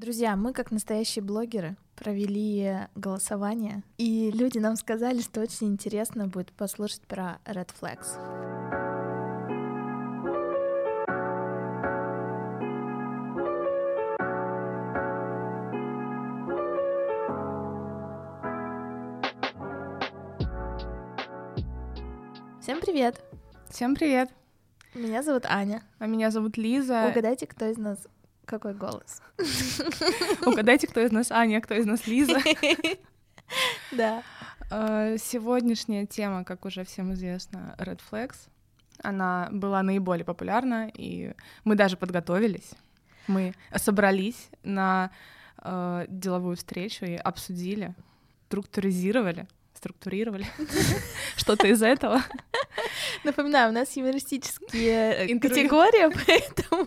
Друзья, мы как настоящие блогеры провели голосование, и люди нам сказали, что очень интересно будет послушать про Red Flags. Всем привет! Всем привет! Меня зовут Аня. А меня зовут Лиза. Угадайте, кто из нас какой голос? Угадайте, кто из нас Аня, кто из нас Лиза. Да. А, сегодняшняя тема, как уже всем известно, Red Flags. Она была наиболее популярна, и мы даже подготовились. Мы собрались на э, деловую встречу и обсудили, структуризировали, структурировали что-то из этого. Напоминаю, у нас юмористические категории, поэтому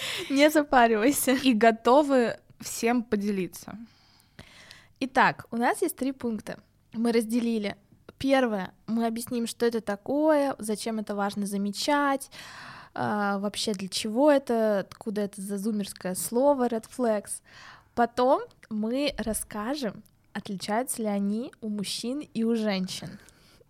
Не запаривайся. И готовы всем поделиться. Итак, у нас есть три пункта. Мы разделили. Первое, мы объясним, что это такое, зачем это важно замечать, а, вообще для чего это, откуда это зазумерское слово red flags. Потом мы расскажем, отличаются ли они у мужчин и у женщин.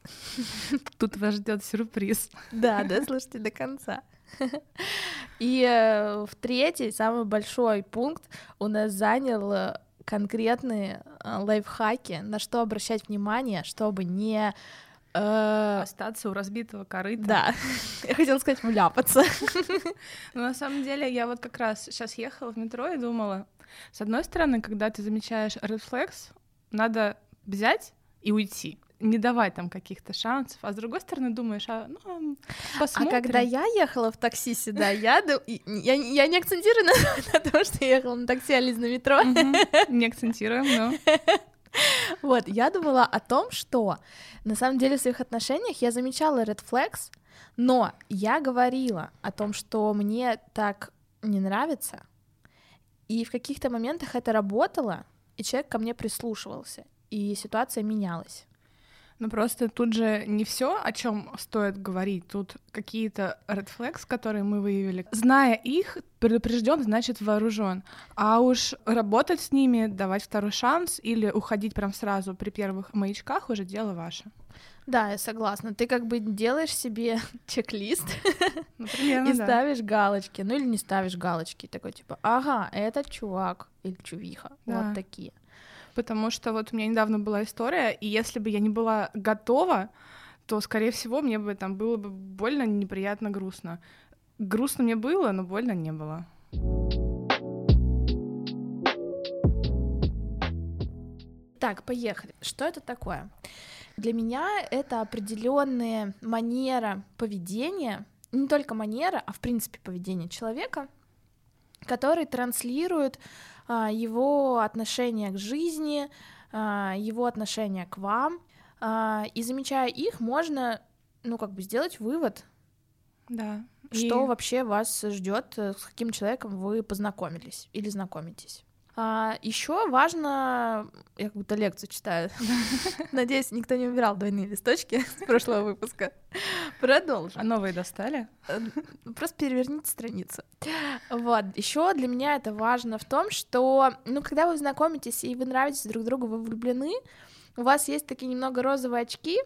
Тут вас ждет сюрприз. Да, да, слушайте до конца. И э, в третий, самый большой пункт у нас занял э, конкретные э, лайфхаки, на что обращать внимание, чтобы не остаться у разбитого корыта. Да, я хотела сказать вляпаться. Но на самом деле я вот как раз сейчас ехала в метро и думала, с одной стороны, когда ты замечаешь flags, надо взять и уйти не давать там каких-то шансов, а с другой стороны думаешь, а ну посмотрим. А когда я ехала в такси сюда, я, я, я не акцентирую на, на том, что я ехала на такси, а на метро. Не акцентируем, но... Вот, я думала о том, что на самом деле в своих отношениях я замечала red flags, но я говорила о том, что мне так не нравится, и в каких-то моментах это работало, и человек ко мне прислушивался, и ситуация менялась. Ну просто тут же не все, о чем стоит говорить. Тут какие-то red flags, которые мы выявили. Зная их, предупрежден, значит вооружен. А уж работать с ними, давать второй шанс или уходить прям сразу при первых маячках уже дело ваше. Да, я согласна. Ты как бы делаешь себе чек-лист ну, примерно, и да. ставишь галочки. Ну или не ставишь галочки. Такой типа, ага, этот чувак или чувиха. Да. Вот такие потому что вот у меня недавно была история, и если бы я не была готова, то, скорее всего, мне бы там было бы больно, неприятно, грустно. Грустно мне было, но больно не было. Так, поехали. Что это такое? Для меня это определенная манера поведения, не только манера, а в принципе поведение человека, который транслирует его отношение к жизни, а, его отношение к вам. А, и замечая их, можно, ну, как бы сделать вывод, да. что и... вообще вас ждет, э, с каким человеком вы познакомились или знакомитесь. А, еще важно, я как будто лекцию читаю, надеюсь, никто не убирал двойные листочки с прошлого выпуска. Продолжим. А новые достали? Э, просто переверните страницу. Вот. Еще для меня это важно в том, что, ну, когда вы знакомитесь и вы нравитесь друг другу, вы влюблены, у вас есть такие немного розовые очки,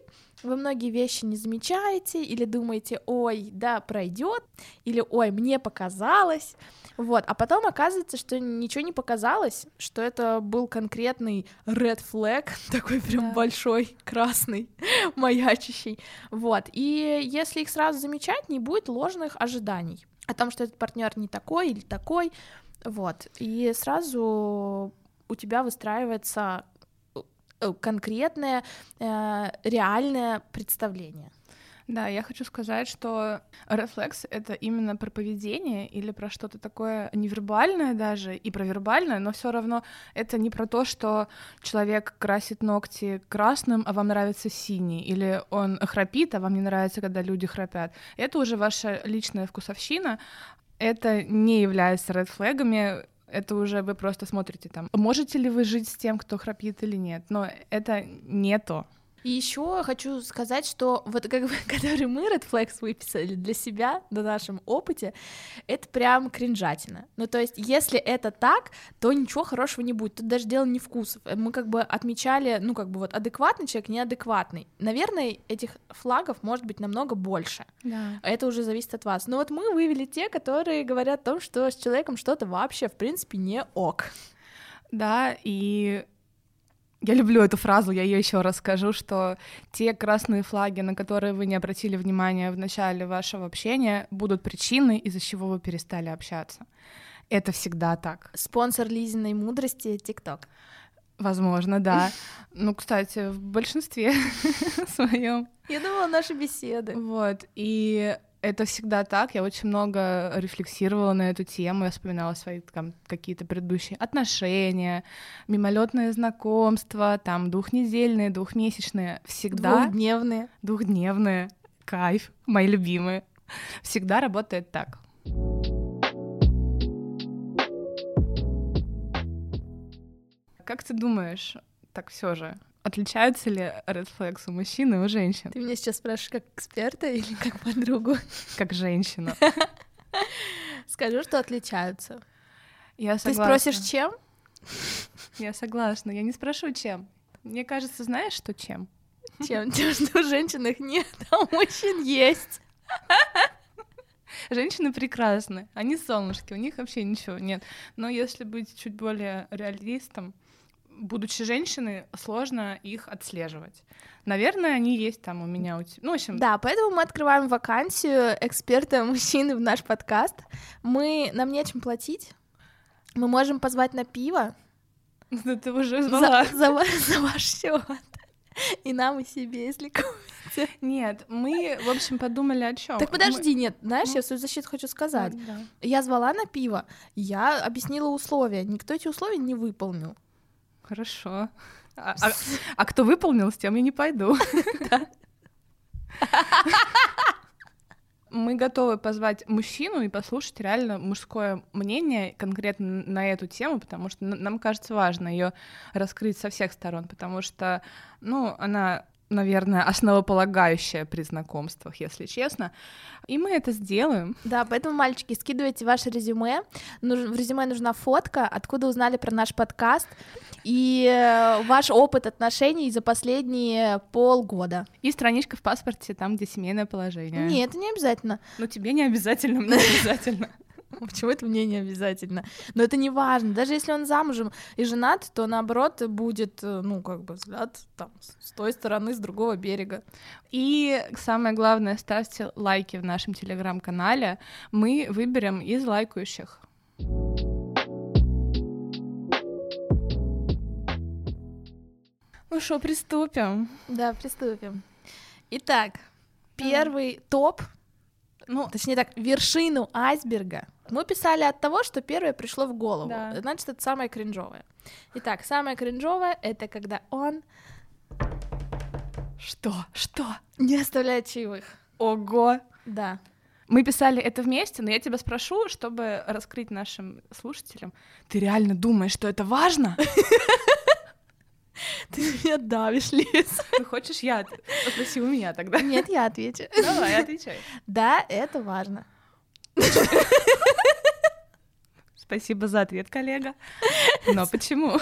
вы многие вещи не замечаете или думаете, ой, да, пройдет, или ой, мне показалось, вот, а потом оказывается, что ничего не показалось, что это был конкретный red flag, такой прям да. большой, красный, маячащий, вот, и если их сразу замечать, не будет ложных ожиданий о том, что этот партнер не такой или такой, вот, и сразу у тебя выстраивается конкретное, э, реальное представление. Да, я хочу сказать, что рефлекс — это именно про поведение или про что-то такое невербальное даже, и про вербальное, но все равно это не про то, что человек красит ногти красным, а вам нравится синий, или он храпит, а вам не нравится, когда люди храпят. Это уже ваша личная вкусовщина, это не является редфлегами, это уже вы просто смотрите там, можете ли вы жить с тем, кто храпит или нет, но это не то. И еще хочу сказать, что вот как бы, который мы Red Flags выписали для себя на нашем опыте, это прям кринжатина. Ну, то есть, если это так, то ничего хорошего не будет. Тут даже дело не вкусов. Мы как бы отмечали, ну, как бы вот адекватный человек, неадекватный. Наверное, этих флагов может быть намного больше. Да. Это уже зависит от вас. Но вот мы вывели те, которые говорят о том, что с человеком что-то вообще, в принципе, не ок. Да, и я люблю эту фразу, я ее еще раз скажу, что те красные флаги, на которые вы не обратили внимания в начале вашего общения, будут причиной, из-за чего вы перестали общаться. Это всегда так. Спонсор Лизиной мудрости — ТикТок. Возможно, да. Ну, кстати, в большинстве своем. Я думала, наши беседы. Вот. И это всегда так. Я очень много рефлексировала на эту тему. Я вспоминала свои там, какие-то предыдущие отношения, мимолетные знакомства, там двухнедельные, двухмесячные. Всегда. Двухдневные. Двухдневные. Кайф. Мои любимые. Всегда работает так. Как ты думаешь, так все же, отличаются ли red flags у мужчин и у женщин? Ты меня сейчас спрашиваешь как эксперта или как подругу? Как женщина. Скажу, что отличаются. Я Ты согласна. спросишь, чем? Я согласна. Я не спрошу, чем. Мне кажется, знаешь, что чем? Чем? Тем, что у женщин их нет, а у мужчин есть. Женщины прекрасны, они солнышки, у них вообще ничего нет. Но если быть чуть более реалистом, будучи женщиной, сложно их отслеживать. Наверное, они есть там у меня. У тебя. Ну, в общем, Да, поэтому мы открываем вакансию эксперта мужчины в наш подкаст. Мы нам нечем платить. Мы можем позвать на пиво да ты уже за, звала. за, ва- за ваш счет. И нам, и себе, если кому- Нет, мы, в общем, подумали о чем. Так подожди, нет, знаешь, я в свою защиту хочу сказать. Я звала на пиво, я объяснила условия, никто эти условия не выполнил. Хорошо. А, а- а кто выполнил, с тем я не пойду. Мы готовы позвать мужчину и послушать реально мужское мнение конкретно на эту тему, потому что нам кажется важно ее раскрыть со всех сторон, потому что, ну, она наверное, основополагающая при знакомствах, если честно. И мы это сделаем. Да, поэтому, мальчики, скидывайте ваше резюме. В резюме нужна фотка, откуда узнали про наш подкаст, и э, ваш опыт отношений за последние полгода. И страничка в паспорте, там, где семейное положение. Нет, не обязательно. Ну, тебе не обязательно, мне обязательно. Почему это мне не обязательно? Но это не важно. Даже если он замужем и женат, то наоборот будет, э, ну, как бы взгляд там с той стороны, с другого берега. И самое главное, ставьте лайки в нашем телеграм-канале. Мы выберем из лайкающих. Ну что, приступим. Да, приступим. Итак, первый топ, Ну, точнее так, вершину айсберга мы писали от того, что первое пришло в голову. Да. Значит, это самое кринжовое. Итак, самое кринжовое — это когда он что? Что? не оставляет чаевых. Ого! Да. Мы писали это вместе, но я тебя спрошу, чтобы раскрыть нашим слушателям. Ты реально думаешь, что это важно? Ты меня давишь, Лиз. Ну, хочешь, я? Спроси у меня тогда. Нет, я отвечу. Давай, отвечай. Да, это важно. Спасибо за ответ, коллега. Но почему?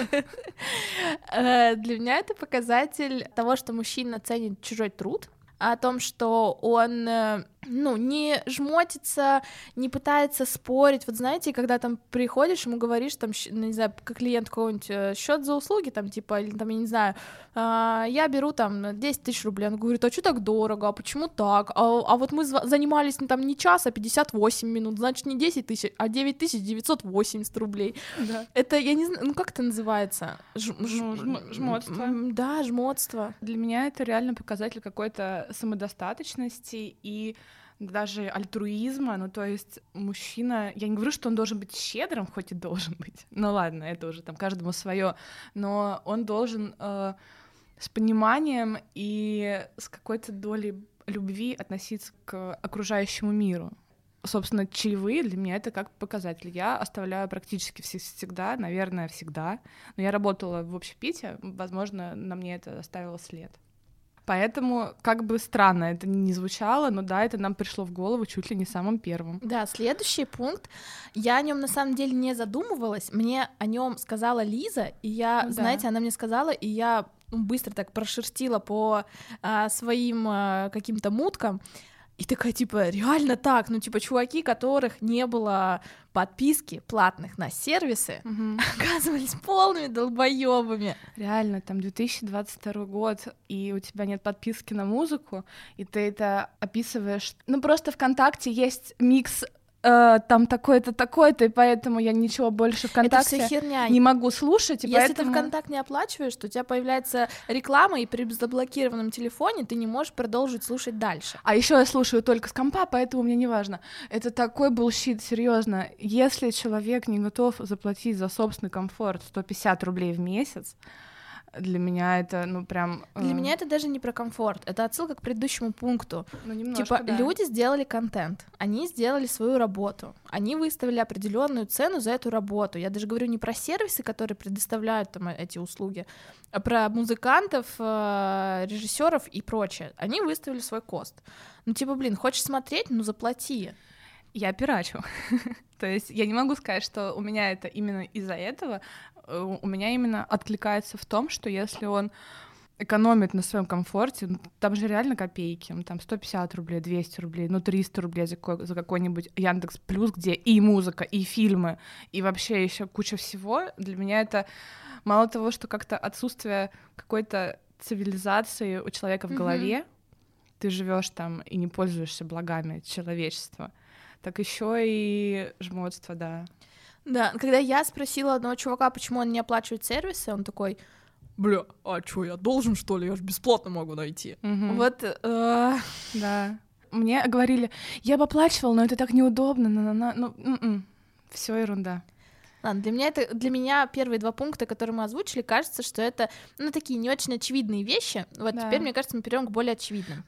Э, Для меня это показатель того, что мужчина ценит чужой труд, о том, что он, э, ну, не жмотится, не пытается спорить. Вот знаете, когда там приходишь, ему говоришь, там, ну, не знаю, как клиент какой-нибудь, счет за услуги, там, типа, или там, я не знаю, «А, я беру там 10 тысяч рублей. Он говорит, а что так дорого, а почему так? А, а вот мы занимались ну, там не час, а 58 минут, значит, не 10 тысяч, а 9 тысяч 980 рублей. Да. Это, я не знаю, ну как это называется? Ж- ж- Ну, жм- жмотство. Да, жмотство. Для меня это реально показатель какой-то самодостаточности и даже альтруизма, ну то есть мужчина, я не говорю, что он должен быть щедрым, хоть и должен быть, ну ладно, это уже там каждому свое, но он должен э, с пониманием и с какой-то долей любви относиться к окружающему миру. Собственно, чаевые для меня это как показатель. Я оставляю практически вс- всегда, наверное, всегда. Но я работала в общепите, возможно, на мне это оставило след. Поэтому, как бы странно это не звучало, но да, это нам пришло в голову чуть ли не самым первым. Да, следующий пункт. Я о нем на самом деле не задумывалась. Мне о нем сказала Лиза, и я, да. знаете, она мне сказала, и я быстро так прошерстила по а, своим а, каким-то муткам. И такая, типа, реально так, ну, типа, чуваки, которых не было подписки платных на сервисы, оказывались полными долбоебами. Реально, там 2022 год, и у тебя нет подписки на музыку, и ты это описываешь. Ну, просто ВКонтакте есть микс э, там такой-то, такой-то, и поэтому я ничего больше Это ВКонтакте все херня. не могу слушать, и Если ты поэтому... ВКонтакт не оплачиваешь, то у тебя появляется реклама, и при заблокированном телефоне ты не можешь продолжить слушать дальше. А еще я слушаю только с компа, поэтому мне не важно. Это такой bullshit, серьезно. Если человек не готов заплатить за собственный комфорт 150 рублей в месяц, для меня это, ну, прям... Для э, меня это даже не про комфорт, это отсылка к предыдущему пункту. ну, немножко, типа, да. люди сделали контент, они сделали свою работу, они выставили определенную цену за эту работу. Я даже говорю не про сервисы, которые предоставляют там эти услуги, а про музыкантов, режиссеров и прочее. Они выставили свой кост. Ну, типа, блин, хочешь смотреть, ну заплати. Я пирачу. То есть я не могу сказать, что у меня это именно из-за этого. Э, У меня именно откликается в том, что если он экономит на своем комфорте, ну, там же реально копейки, ну, там 150 рублей, 200 рублей, ну 300 рублей за, какой- за какой-нибудь Яндекс Плюс, где и музыка, и фильмы, и вообще еще куча всего, для меня это мало того, что как-то отсутствие какой-то цивилизации у человека в голове, ты живешь там и не пользуешься благами человечества, так еще и жмотство, да. Да, когда я спросила одного чувака, почему он не оплачивает сервисы, он такой, бля, а чё, я должен, что ли? Я же бесплатно могу найти. Мгм. Вот, э, Да. Мне говорили, я бы оплачивал, но это так неудобно, на на ну, все ерунда. ладно, для меня это, для меня первые два пункта, которые мы озвучили, кажется, что это, ну, такие не очень очевидные вещи. Вот Да. теперь, мне кажется, мы перейдем к более очевидным.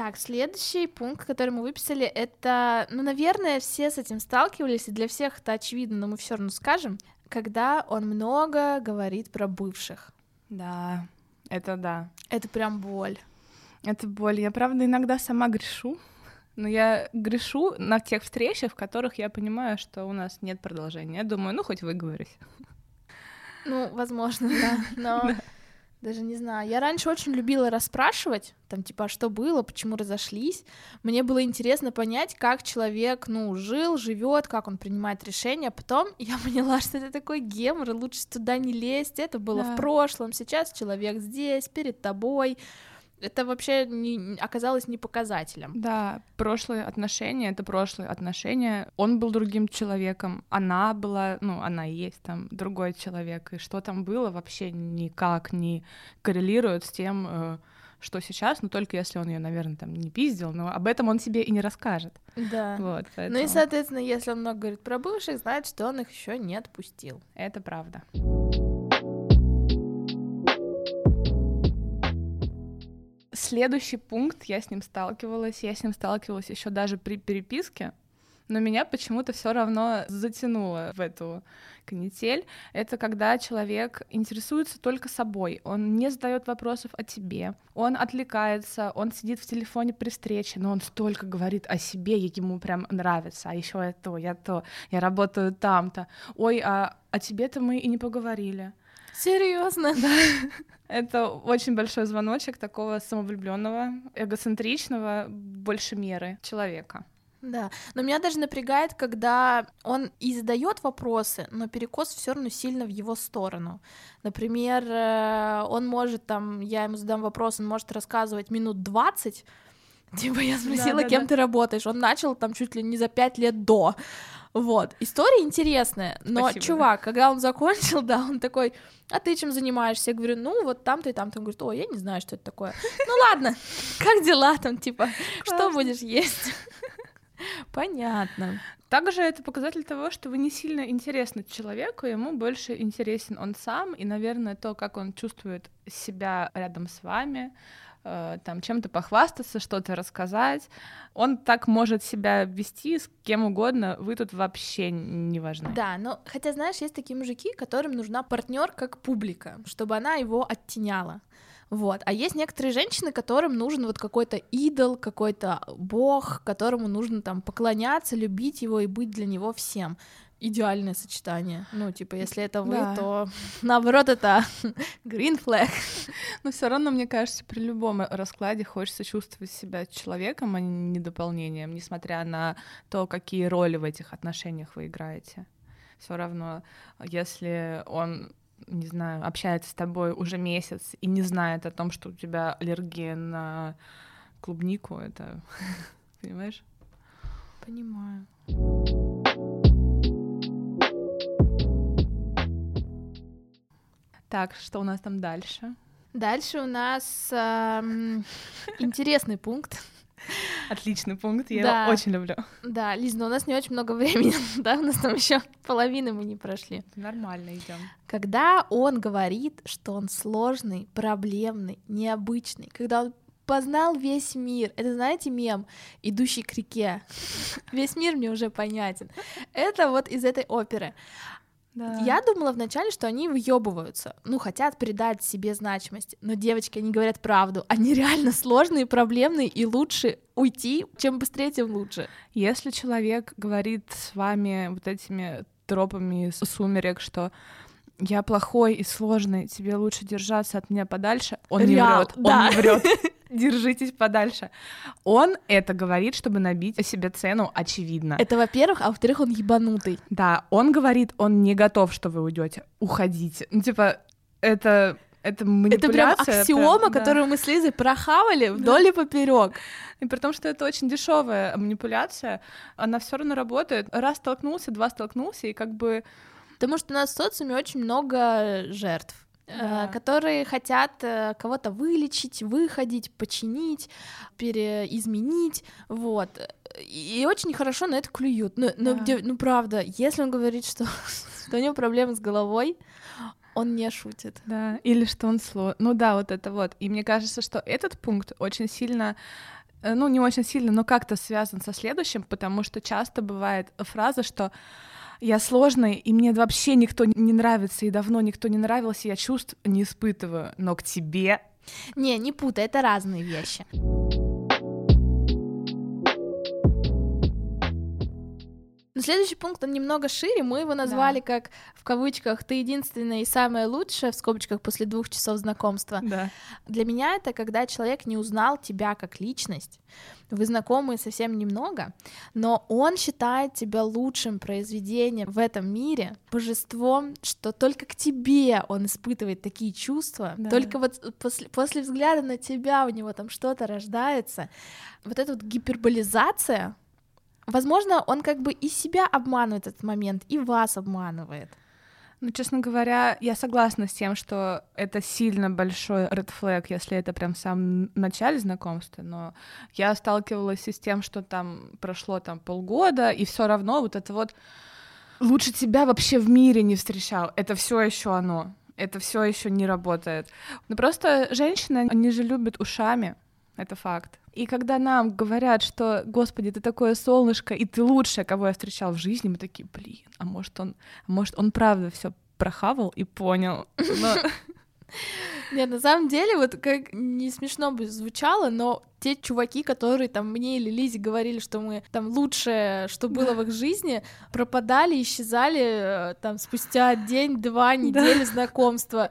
Так, следующий пункт, который мы выписали, это, ну, наверное, все с этим сталкивались, и для всех это очевидно, но мы все равно скажем, когда он много говорит про бывших. Да, это да. Это прям боль. Это боль. Я, правда, иногда сама грешу, но я грешу на тех встречах, в которых я понимаю, что у нас нет продолжения. Я думаю, ну, хоть выговорись. Ну, возможно, да, но даже не знаю. Я раньше очень любила расспрашивать, там, типа, а что было, почему разошлись. Мне было интересно понять, как человек, ну, жил, живет, как он принимает решения. Потом я поняла, что это такой гемор, лучше туда не лезть. Это было Да. в прошлом, сейчас человек здесь, перед тобой. Это вообще не, оказалось не показателем. Да, прошлые отношения — это прошлые отношения. Он был другим человеком, она была, ну, она и есть там другой человек. И что там было, вообще никак не коррелирует с тем, э, что сейчас, ну, только если он ее, наверное, там не пиздил, но об этом он тебе и не расскажет. Да. Вот, Ну и, поэтому соответственно, если он много говорит про бывших, значит, что он их еще не отпустил. это правда. Следующий пункт, я с ним сталкивалась, я с ним сталкивалась еще даже при переписке, но меня почему-то все равно затянуло в эту канитель. Это когда человек интересуется только собой, он не задает вопросов о тебе, он отвлекается, он сидит в телефоне при встрече, но он столько говорит о себе, ему прям нравится, а еще я то, я то, я работаю там-то, ой, а о тебе-то мы и не поговорили. Серьезно? Это очень большой звоночек такого самовлюбленного, эгоцентричного, больше меры человека. Да, но меня даже напрягает, когда он и задает вопросы, но перекос все равно сильно в его сторону. Например, э, он может там, я ему задам вопрос, он может рассказывать минут 20, Типа я спросила, Да-да-да. кем ты работаешь. Он начал там чуть ли не за пять лет до. Вот. История интересная, но Спасибо, чувак, когда он закончил, да, он такой, а ты чем занимаешься? Я говорю, ну вот там-то и там-то. Он говорит, о, я не знаю, что это такое. Ну ладно, как дела там, типа, что будешь есть? Понятно. Также это показатель того, что вы не сильно интересны человеку, ему больше интересен он сам, и, наверное, то, как он чувствует себя рядом с вами, там чем-то похвастаться, что-то рассказать. Он так может себя вести с кем угодно, вы тут вообще не важны. Да, но хотя, знаешь, есть такие мужики, которым нужна партнер как публика, чтобы она его оттеняла. Вот. А есть некоторые женщины, которым нужен вот какой-то идол, какой-то бог, которому нужно там поклоняться, любить его и быть для него всем идеальное сочетание. Ну, типа, если это вы, да. то наоборот, это green flag. Но все равно, мне кажется, при любом раскладе хочется чувствовать себя человеком, а не дополнением, несмотря на то, какие роли в этих отношениях вы играете. Все равно, если он не знаю, общается с тобой уже месяц и не знает о том, что у тебя аллергия на клубнику, это, понимаешь? Понимаю. Так, что у нас там дальше? Дальше у нас эм, интересный пункт. Отличный пункт, я да. его очень люблю. Да, Лиз, но у нас не очень много времени, да, у нас там еще половины мы не прошли. Нормально идем. Когда он говорит, что он сложный, проблемный, необычный, когда он познал весь мир. Это, знаете, мем, идущий к реке. Весь мир мне уже понятен. Это вот из этой оперы. Да. Я думала вначале, что они въебываются, ну, хотят придать себе значимость, но девочки, они говорят правду, они реально сложные, проблемные, и лучше уйти, чем быстрее, тем лучше. Если человек говорит с вами вот этими тропами сумерек, что я плохой и сложный, тебе лучше держаться от меня подальше, он Реал, не врет, да. он не врет. Держитесь подальше. Он это говорит, чтобы набить себе цену, очевидно. Это, во-первых, а во-вторых, он ебанутый. Да, он говорит, он не готов, что вы уйдете. Уходите. Ну, типа, это это манипуляция. Это прям аксиома, это, которую да. мы с Лизой прохавали вдоль и поперек. И при том, что это очень дешевая манипуляция, она все равно работает. Раз столкнулся, два столкнулся, и как бы. Потому что у нас в социуме очень много жертв. Э, да. которые хотят э, кого-то вылечить, выходить, починить, переизменить, вот. И очень хорошо на это клюют. Но, но да. ну правда, если он говорит, что, что у него проблемы с головой, он не шутит. Да, или что он сло. Ну да, вот это вот. И мне кажется, что этот пункт очень сильно э, ну, не очень сильно, но как-то связан со следующим, потому что часто бывает фраза, что я сложный, и мне вообще никто не нравится, и давно никто не нравился, я чувств не испытываю, но к тебе... Не, не путай, это разные вещи. Но следующий пункт, он немного шире, мы его назвали да. как, в кавычках, «ты единственная и самая лучшая», в скобочках, после двух часов знакомства. Да. Для меня это когда человек не узнал тебя как личность, вы знакомы совсем немного, но он считает тебя лучшим произведением в этом мире, божеством, что только к тебе он испытывает такие чувства, да. только вот после, после взгляда на тебя у него там что-то рождается. Вот эта вот гиперболизация, Возможно, он как бы и себя обманывает этот момент, и вас обманывает. Ну, честно говоря, я согласна с тем, что это сильно большой red flag, если это прям в самом начале знакомства, но я сталкивалась с тем, что там прошло там полгода, и все равно вот это вот лучше тебя вообще в мире не встречал. Это все еще оно. Это все еще не работает. Ну просто женщины, они же любят ушами. Это факт. И когда нам говорят, что, господи, ты такое солнышко, и ты лучшая, кого я встречал в жизни, мы такие, блин, а может он, а может он правда все прохавал и понял. Но... Нет, на самом деле, вот как не смешно бы звучало, но те чуваки, которые там мне или Лизе говорили, что мы там лучшее, что было в их жизни, пропадали, исчезали э, там спустя день, два, недели да. знакомства.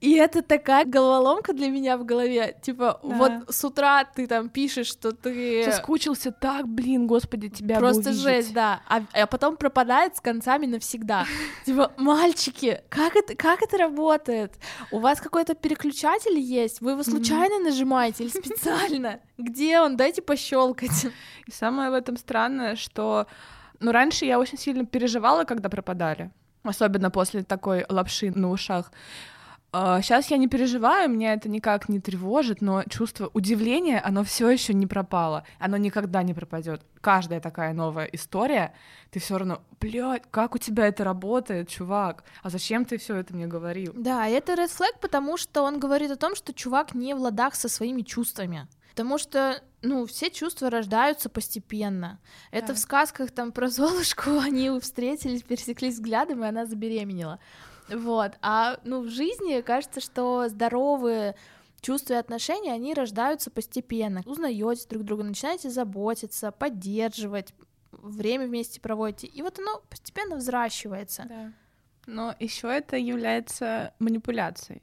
И это такая головоломка для меня в голове. Типа, да. вот с утра ты там пишешь, что ты... Соскучился так, блин, господи, тебя Просто жесть, да. А, а потом пропадает с концами навсегда. Типа, мальчики, как это, как это работает? У вас какой-то переключатель есть? Вы его случайно нажимаете или специально? Где он? Дайте пощелкать. И самое в этом странное, что ну, раньше я очень сильно переживала, когда пропадали. Особенно после такой лапши на ушах. Сейчас я не переживаю, меня это никак не тревожит, но чувство удивления, оно все еще не пропало, оно никогда не пропадет. Каждая такая новая история, ты все равно, блядь, как у тебя это работает, чувак? А зачем ты все это мне говорил? Да, это red flag, потому что он говорит о том, что чувак не в ладах со своими чувствами. Потому что, ну, все чувства рождаются постепенно. Это Да. в сказках там про Золушку, они встретились, пересеклись взглядом, и она забеременела. Вот. А, ну, в жизни кажется, что здоровые чувства и отношения, они рождаются постепенно. Узнаете друг друга, начинаете заботиться, поддерживать, время вместе проводите, и вот оно постепенно взращивается. Да. Но еще это является манипуляцией.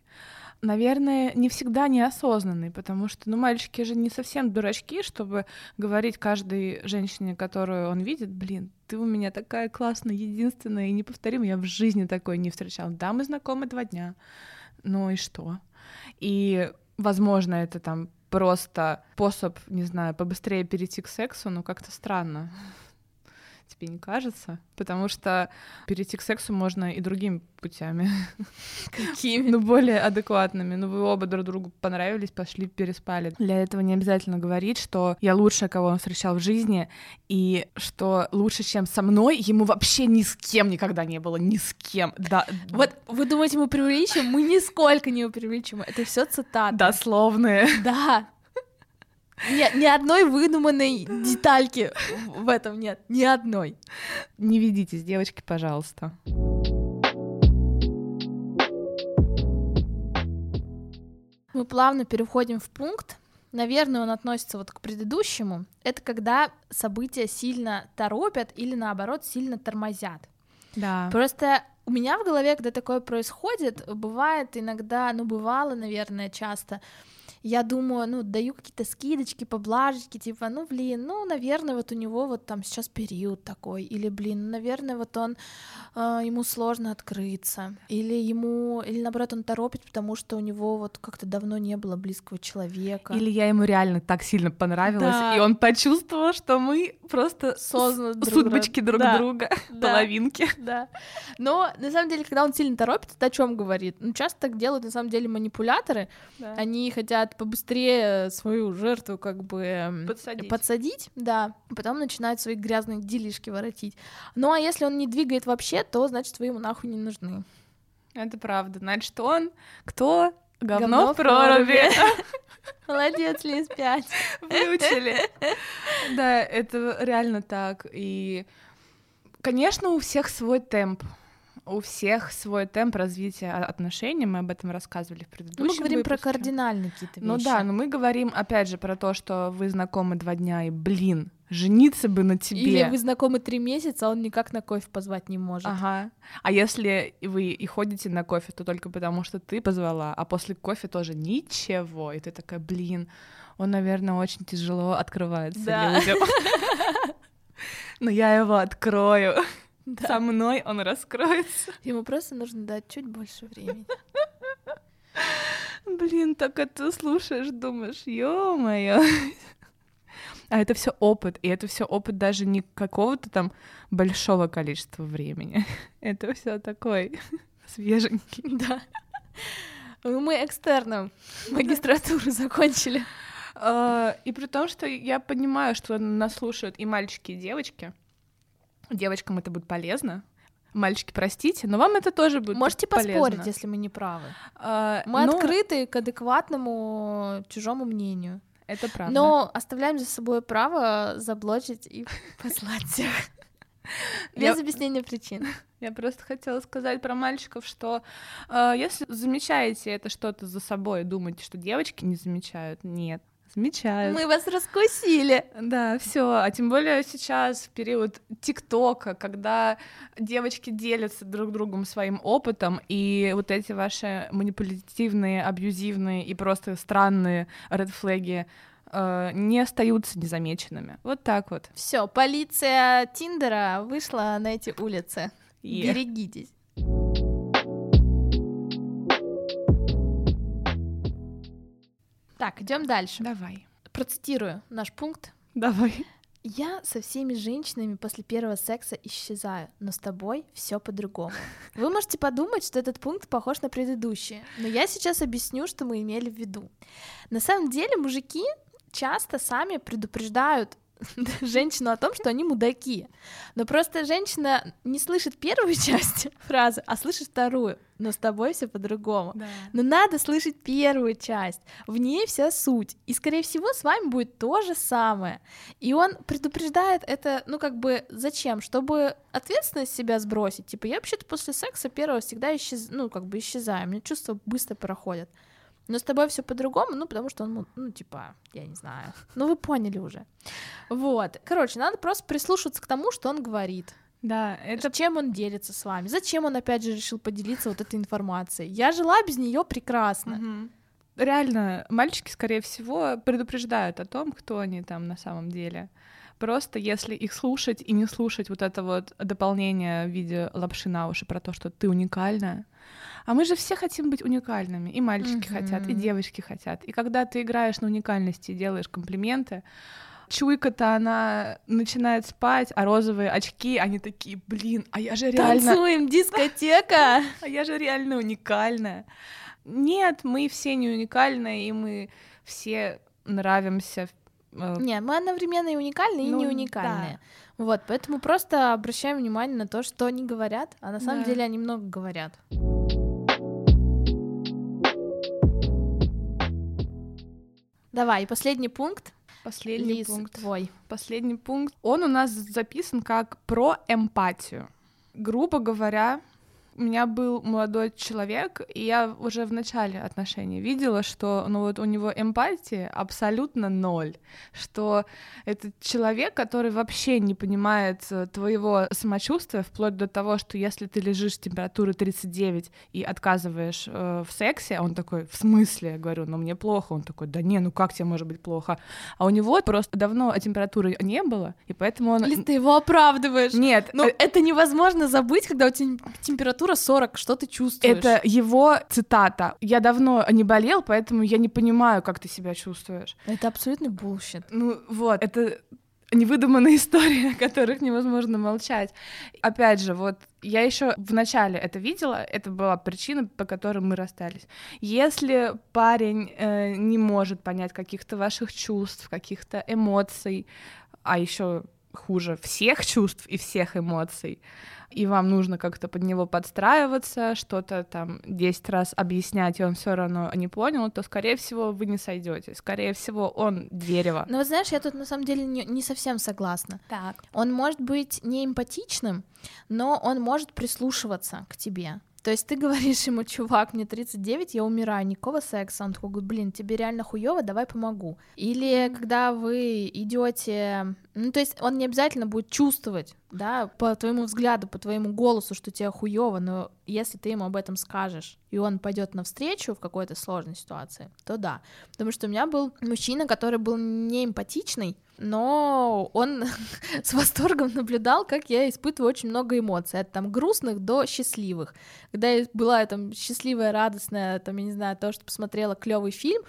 Наверное, не всегда неосознанной, потому что, ну, мальчики же не совсем дурачки, чтобы говорить каждой женщине, которую он видит, блин, ты у меня такая классная, единственная и неповторимая, я в жизни такой не встречал. Да, мы знакомы два дня, ну и что? И, возможно, это там просто способ, не знаю, побыстрее перейти к сексу, но как-то странно. Тебе не кажется? Потому что перейти к сексу можно и другими путями. Какими? Ну, более адекватными. Ну, вы оба друг другу понравились, пошли, переспали. Для этого не обязательно говорить, что я лучшая, кого он встречал в жизни, и что лучше, чем со мной, ему вообще ни с кем никогда не было, ни с кем. Да, Вот вы думаете, мы преувеличим? Мы нисколько не преувеличим. Это все цитаты. дословные. Да. Ни, ни одной выдуманной детальки в этом нет. Ни одной. Не ведитесь, девочки, пожалуйста. Мы плавно переходим в пункт. Наверное, он относится вот к предыдущему. Это когда события сильно торопят или наоборот сильно тормозят. Да. Просто у меня в голове, когда такое происходит, бывает иногда, ну бывало, наверное, часто, я думаю, ну, даю какие-то скидочки, поблажечки, типа, ну, блин, ну, наверное, вот у него вот там сейчас период такой, или, блин, ну, наверное, вот он, э, ему сложно открыться, или ему, или, наоборот, он торопит, потому что у него вот как-то давно не было близкого человека. Или я ему реально так сильно понравилась, Да. и он почувствовал, что мы просто Созданы друг судьбочки друг Да. друга, Да. половинки. Да. Но на самом деле, когда он сильно торопит, это о чем говорит? Ну, часто так делают на самом деле манипуляторы. Они хотят побыстрее свою жертву как бы эм, Подсадить. подсадить, да, потом начинают свои грязные делишки воротить. Ну а если он не двигает вообще, то значит вы ему нахуй не нужны. Это правда. Значит, он кто? Говно, Говно в проруби. Молодец, Лиз 5. Выучили. Да, это реально так. И, конечно, у всех свой темп. У всех свой темп развития отношений. Мы об этом рассказывали в предыдущем Ну, мы говорим про выпуске. кардинальные какие-то вещи. Ну да, но мы говорим опять же про то, что вы знакомы два дня, и, блин, жениться бы на тебе. Или вы знакомы три месяца, а он никак на кофе позвать не может. Ага. А если вы и ходите на кофе, то только потому, что ты позвала, а после кофе тоже ничего. И ты такая, блин, он, наверное, очень тяжело открывается Да. людям. Но я его открою. Да. Со мной он раскроется. Ему просто нужно дать чуть больше времени. Блин, так это слушаешь, думаешь, ё-моё. А это все опыт, и это все опыт даже не какого-то там большого количества времени. Это все такой свеженький. Да. Ну, Мы экстерном магистратуру закончили. А, И при том, что я понимаю, что нас слушают и мальчики, и девочки. Девочкам это будет полезно. Мальчики, простите, но вам это тоже будет Можете полезно. поспорить, если мы не правы. А, Мы ну, открыты к адекватному чужому мнению. Это правда. Но оставляем за собой право заблочить и послать всех. Я- Без объяснения причин. Я просто хотела сказать про мальчиков, что э, если замечаете это что-то за собой, думаете, что девочки не замечают, нет, замечают. Мы вас раскусили. Да, все. А тем более сейчас, в период ТикТока, когда девочки делятся друг другом своим опытом, и вот эти ваши манипулятивные, абьюзивные и просто странные редфлеги э, не остаются незамеченными. Вот так вот. Все, полиция Тиндера вышла на эти улицы. Е. Берегитесь. Так, идем дальше. Давай. Процитирую наш пункт. Давай. Я со всеми женщинами после первого секса исчезаю, но с тобой все по-другому. Вы можете подумать, что этот пункт похож на предыдущие, но я сейчас объясню, что мы имели в виду. На самом деле мужики часто сами предупреждают женщину о том, что они мудаки. Но просто женщина не слышит первую часть фразы, а слышит вторую. Но с тобой все по-другому. Да. Но надо слышать первую часть. В ней вся суть. И, скорее всего, с вами будет то же самое. И он предупреждает это, ну, как бы, зачем? Чтобы ответственность себя сбросить. Типа, я вообще-то после секса первого всегда исчез... ну, как бы исчезаю. Мне чувства быстро проходят. Но с тобой все по-другому, ну, потому что он, ну, типа, я не знаю. Ну, вы поняли уже. Вот. Короче, надо просто прислушиваться к тому, что он говорит. Да, это... Чем он делится с вами? Зачем он, опять же, решил поделиться вот этой информацией? Я жила без нее прекрасно. Мгм. Реально, мальчики, скорее всего, предупреждают о том, кто они там на самом деле. Просто если их слушать и не слушать вот это вот дополнение в виде лапши на уши про то, что ты уникальная. А мы же все хотим быть уникальными. И мальчики Мгм. хотят, и девочки хотят. И когда ты играешь на уникальности и делаешь комплименты, чуйка-то она начинает спать, а розовые очки, они такие, блин, а я же реально... Танцуем, дискотека! А я же реально уникальная. Нет, мы все не уникальные, и мы все нравимся. э, Не, мы одновременно и уникальные, и Ну, не уникальные. Вот, поэтому просто обращаем внимание на то, что они говорят, а на самом Да. деле они много говорят. Давай, последний пункт. Последний Лиз, пункт. твой. Последний пункт. Он у нас записан как про эмпатию. Грубо говоря, у меня был молодой человек, и я уже в начале отношений видела, что ну вот у него эмпатии абсолютно ноль, что это человек, который вообще не понимает э, твоего самочувствия, вплоть до того, что если ты лежишь с температурой 39 и отказываешь э, в сексе, он такой, в смысле? Я говорю, ну мне плохо. Он такой, да не, ну как тебе может быть плохо? А у него просто давно температуры не было, и поэтому он... Лиз, ты его оправдываешь. Нет, Ну, э, это невозможно забыть, когда у тебя температура 40, что ты чувствуешь? Это его цитата. Я давно не болел, поэтому я не понимаю, как ты себя чувствуешь. Это абсолютный bullshit. Ну вот, это невыдуманные истории, о которых невозможно молчать. Опять же, вот я еще в начале это видела, это была причина, по которой мы расстались. Если парень э, не может понять каких-то ваших чувств, каких-то эмоций, а еще хуже всех чувств и всех эмоций, и вам нужно как-то под него подстраиваться, что-то там 10 раз объяснять, и он все равно не понял, то, скорее всего, вы не сойдете. Скорее всего, он дерево. Но вот знаешь, я тут на самом деле не, не совсем согласна. Так. Он может быть не эмпатичным, но он может прислушиваться к тебе. То есть ты говоришь ему, чувак, мне 39, я умираю, никакого секса. Он такой, блин, тебе реально хуево, давай помогу. Или когда вы идете, ну то есть он не обязательно будет чувствовать, да, по твоему взгляду, по твоему голосу, что тебе хуево, но если ты ему об этом скажешь, и он пойдет навстречу в какой-то сложной ситуации, то да. Потому что у меня был мужчина, который был не эмпатичный, но он с восторгом наблюдал, как я испытываю очень много эмоций, от там грустных до счастливых. Когда я была там счастливая, радостная, там, я не знаю, то, что посмотрела клевый фильм,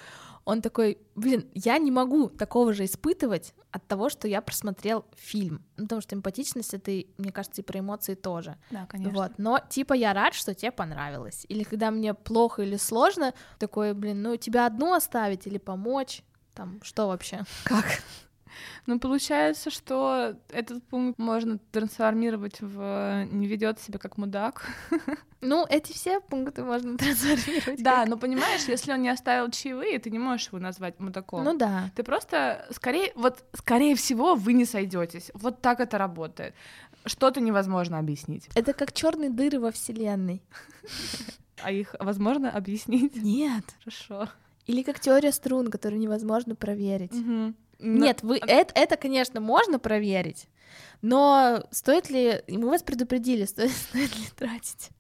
он такой, блин, я не могу такого же испытывать от того, что я просмотрел фильм. Ну, потому что эмпатичность это, мне кажется, и про эмоции тоже. Да, конечно. Вот, но типа я рад, что тебе понравилось. Или когда мне плохо или сложно, такой, блин, ну тебя одну оставить или помочь, там, что вообще? Как? Ну, получается, что этот пункт можно трансформировать в не ведет себя как мудак. Ну, эти все пункты можно трансформировать. Да, как- но понимаешь, если он не оставил чаевые, ты не можешь его назвать мудаком. Ну да. Ты просто, скорее, вот, скорее всего, вы не сойдетесь. Вот так это работает. Что-то невозможно объяснить. Это как черные дыры во Вселенной. А их возможно объяснить? Нет. Хорошо. Или как теория струн, которую невозможно проверить. Нет, вы это, это, конечно, можно проверить, но стоит ли, мы вас предупредили, стоит, стоит ли тратить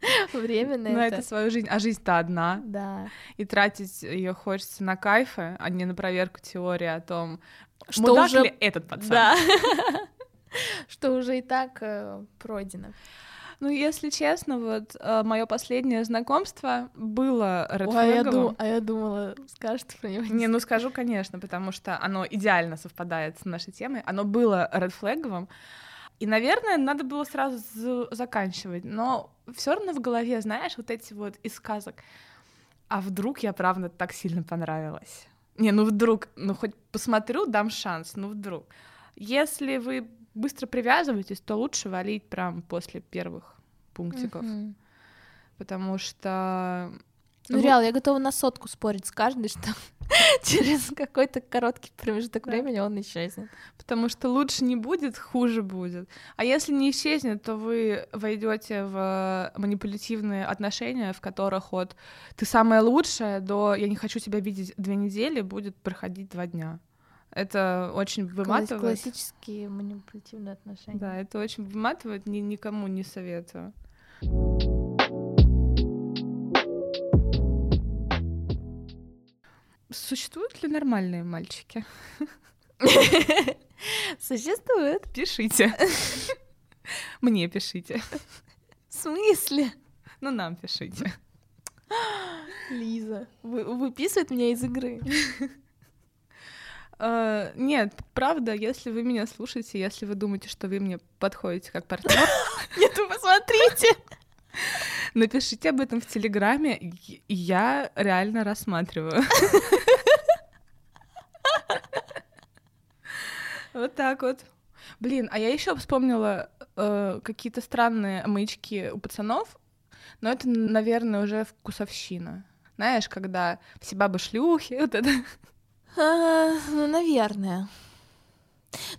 время на Но это? это свою жизнь, а жизнь-то одна. Да. И тратить ее хочется на кайфы, а не на проверку теории о том, Что мудак уже- ли этот пацан. Да. Что уже и так э, пройдено. Ну, если честно, вот э, мое последнее знакомство было Ой, а я, дум- а я думала, скажешь ты про него. Не, ну скажу, конечно, потому что оно идеально совпадает с нашей темой. Оно было редфлеговым. И, наверное, надо было сразу заканчивать. Но все равно в голове, знаешь, вот эти вот из сказок. А вдруг я правда так сильно понравилась? Не, ну вдруг, ну хоть посмотрю, дам шанс, ну вдруг. Если вы быстро привязываетесь, то лучше валить прям после первых пунктиков. Мгм. Потому что Ну, Ну, реал, я готова на сотку спорить с каждой, что через какой-то короткий промежуток Да. времени он исчезнет. Потому что лучше не будет, хуже будет. А если не исчезнет, то вы войдете в манипулятивные отношения, в которых от ты самая лучшая до я не хочу тебя видеть две недели будет проходить два дня. Это очень выматывает. Классические манипулятивные отношения. Да, это очень выматывает, ни, никому не советую. Существуют ли нормальные мальчики? Существует. Пишите. Мне пишите. В смысле? Ну, нам пишите. Лиза, вы, выписывает меня из игры. Э, Нет, правда, если вы меня слушаете, если вы думаете, что вы мне подходите как партнер, Нет, вы посмотрите. напишите об этом в Телеграме, и я реально рассматриваю. Вот так вот. Блин, а я еще вспомнила э, какие-то странные маячки у пацанов, но это, наверное, уже вкусовщина. Знаешь, когда все бабы шлюхи, вот это. А, ну, наверное.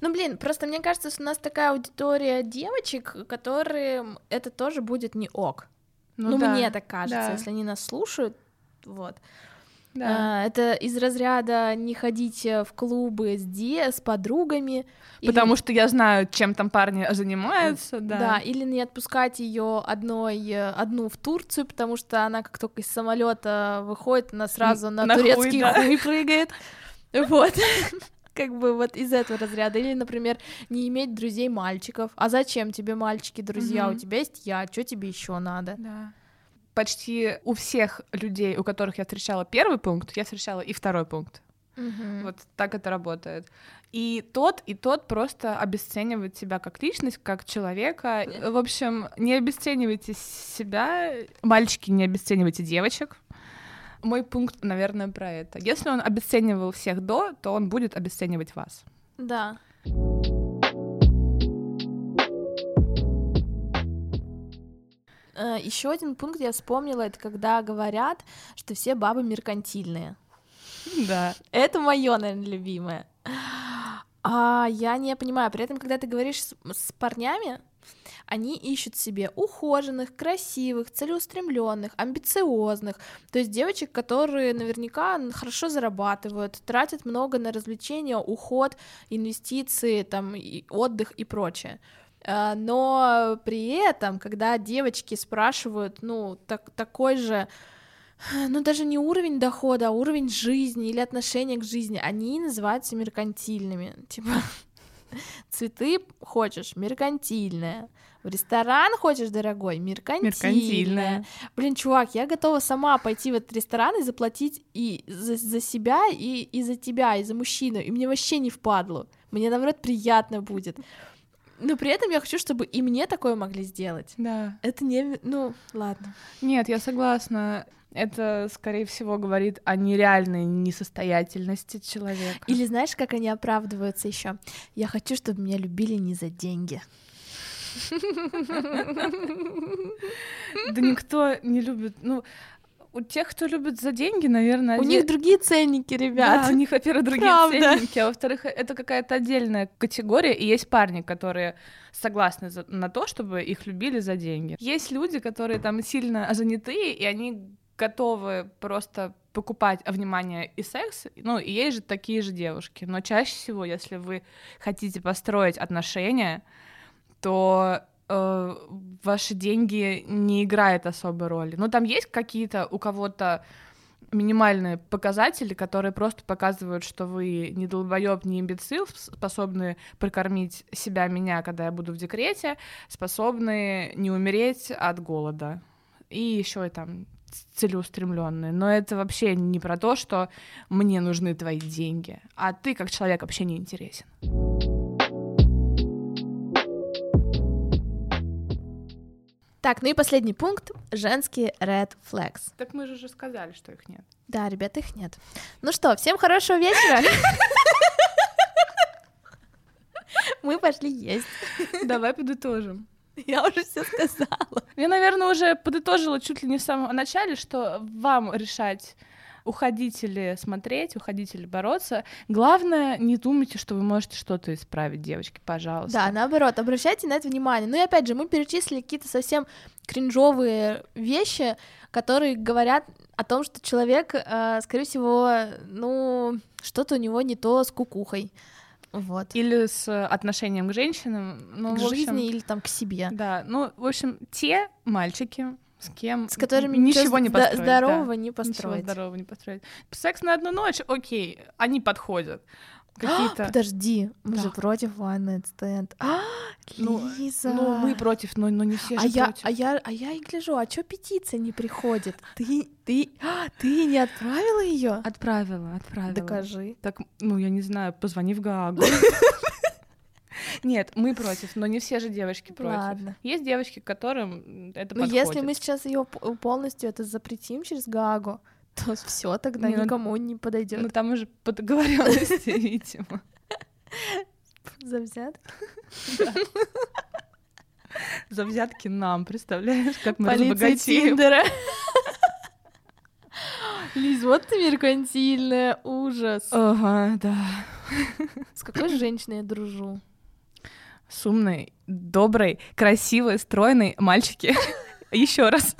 Ну, блин, просто мне кажется, что у нас такая аудитория девочек, которым это тоже будет не ок. Ну, да, мне так кажется, да. если они нас слушают, вот. Да. А, это из разряда не ходите в клубы с, де- с подругами. или- Потому что я знаю, чем там парни занимаются, да. Да, или не отпускать ее одной э, одну в Турцию, потому что она как только из самолета выходит, она сразу на, на хуй, турецкий да. хуй прыгает. Вот. Как бы вот из этого разряда. Или, например, не иметь друзей мальчиков. А зачем тебе мальчики, друзья? У тебя есть я, что тебе еще надо? Да. Почти у всех людей, у которых я встречала первый пункт, я встречала и второй пункт. Мгм. Вот так это работает. И тот, и тот просто обесценивает себя как личность, как человека. В общем, не обесценивайте себя. Мальчики, не обесценивайте девочек. Мой пункт, наверное, про это. Если он обесценивал всех до, то он будет обесценивать вас. Да. Еще один пункт я вспомнила, это когда говорят, что все бабы меркантильные. Да. Это мое, наверное, любимое. А я не понимаю, при этом, когда ты говоришь с, с парнями, они ищут себе ухоженных, красивых, целеустремленных, амбициозных, то есть девочек, которые наверняка хорошо зарабатывают, тратят много на развлечения, уход, инвестиции, там, и отдых и прочее. А, Но при этом, когда девочки спрашивают, ну, так, такой же ну, даже не уровень дохода, а уровень жизни или отношения к жизни, они называются меркантильными. Типа, цветы хочешь, меркантильная. В ресторан хочешь, дорогой, меркантильная. Меркантильная. Блин, чувак, я готова сама пойти в этот ресторан и заплатить и за, за себя, и, и за тебя, и за мужчину, и мне вообще не впадло. Мне, наоборот, приятно будет. Но при этом я хочу, чтобы и мне такое могли сделать. Да. Это не... Ну, ладно. Нет, я согласна. Это, скорее всего, говорит о нереальной несостоятельности человека. Или знаешь, как они оправдываются еще? Я хочу, чтобы меня любили не за деньги. Да никто не любит. Ну, у тех, кто любит за деньги, наверное, У оде- них другие ценники, ребят. Да, у них, во-первых, другие Правда. ценники, а во-вторых, это какая-то отдельная категория, и есть парни, которые согласны за- на то, чтобы их любили за деньги. Есть люди, которые там сильно занятые, и они готовы просто покупать внимание и секс, ну, и есть же такие же девушки, но чаще всего, если вы хотите построить отношения, то э, ваши деньги не играют особой роли. Ну, там есть какие-то у кого-то минимальные показатели, которые просто показывают, что вы не долбоеб, не имбецил, способны прокормить себя, меня, когда я буду в декрете, способны не умереть от голода. И еще и там целеустремленные. Но это вообще не про то, что мне нужны твои деньги, а ты как человек вообще не интересен. Так, ну и последний пункт — женские red flags. Так мы же уже сказали, что их нет. Да, ребят, их нет. Ну что, всем хорошего вечера. Мы пошли есть. Давай подытожим. Я уже все сказала. Я, наверное, уже подытожила чуть ли не в самом начале, что вам решать уходить или смотреть, уходить или бороться. Главное, не думайте, что вы можете что-то исправить, девочки, пожалуйста. Да, наоборот, обращайте на это внимание. Ну и опять же, мы перечислили какие-то совсем кринжовые вещи, которые говорят о том, что человек, э, скорее всего, ну, что-то у него не то с кукухой. Вот. Или с отношением к женщинам. Ну, к общем, жизни или там к себе. Да, ну, в общем, те мальчики, с кем С которыми ничего не построить. здорового да. не построить. Ничего здорового не построить. Секс на одну ночь, окей, они подходят. Какие-то... Подожди, мы Да. же против one night stand. А, Ну, Лиза. Ну, мы против, но, но не все а же я, против. а я, а я и гляжу, а чё петиция не приходит? Ты, ты, а, ты не отправила ее? Отправила, отправила. Докажи. Так, ну, я не знаю, позвони в Гаагу. Нет, мы против, но не все же девочки против. Ладно. Есть девочки, которым это Ну, подходит. если мы сейчас ее полностью это запретим через Гаагу, то все тогда Не, ну- никому не подойдет. Ну, там уже по договоренности, видимо. За взятки. За взятки нам, представляешь, как мы разбогатеем. Лиз, вот ты меркантильная, ужас. Ага, да. С какой женщиной я дружу? С умной, доброй, красивой, стройной мальчики. Еще раз.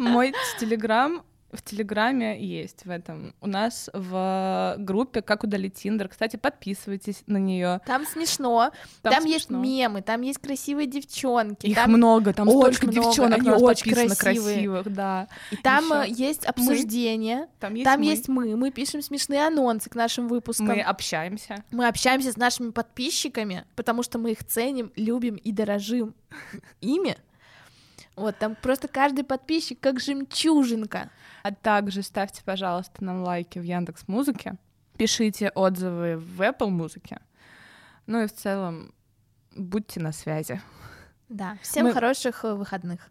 Мой телеграм в Телеграме есть в этом. У нас в группе «Как удалить Тиндер». Кстати, подписывайтесь на нее. Там смешно, там, есть смешно. мемы, там есть красивые девчонки, Их там- много, там очень столько много, девчонок они очень красивые. красивых, да. и там Ещё э, есть обсуждение, Там есть там мы. есть мы, мы пишем смешные анонсы к нашим выпускам. Мы общаемся. Мы общаемся с нашими подписчиками, потому что мы их ценим, любим и дорожим ими. Вот, там просто каждый подписчик как жемчужинка. А также ставьте, пожалуйста, нам лайки в Яндекс Музыке, пишите отзывы в Apple Музыке. Ну и в целом будьте на связи. Да, всем Мы- хороших э, выходных.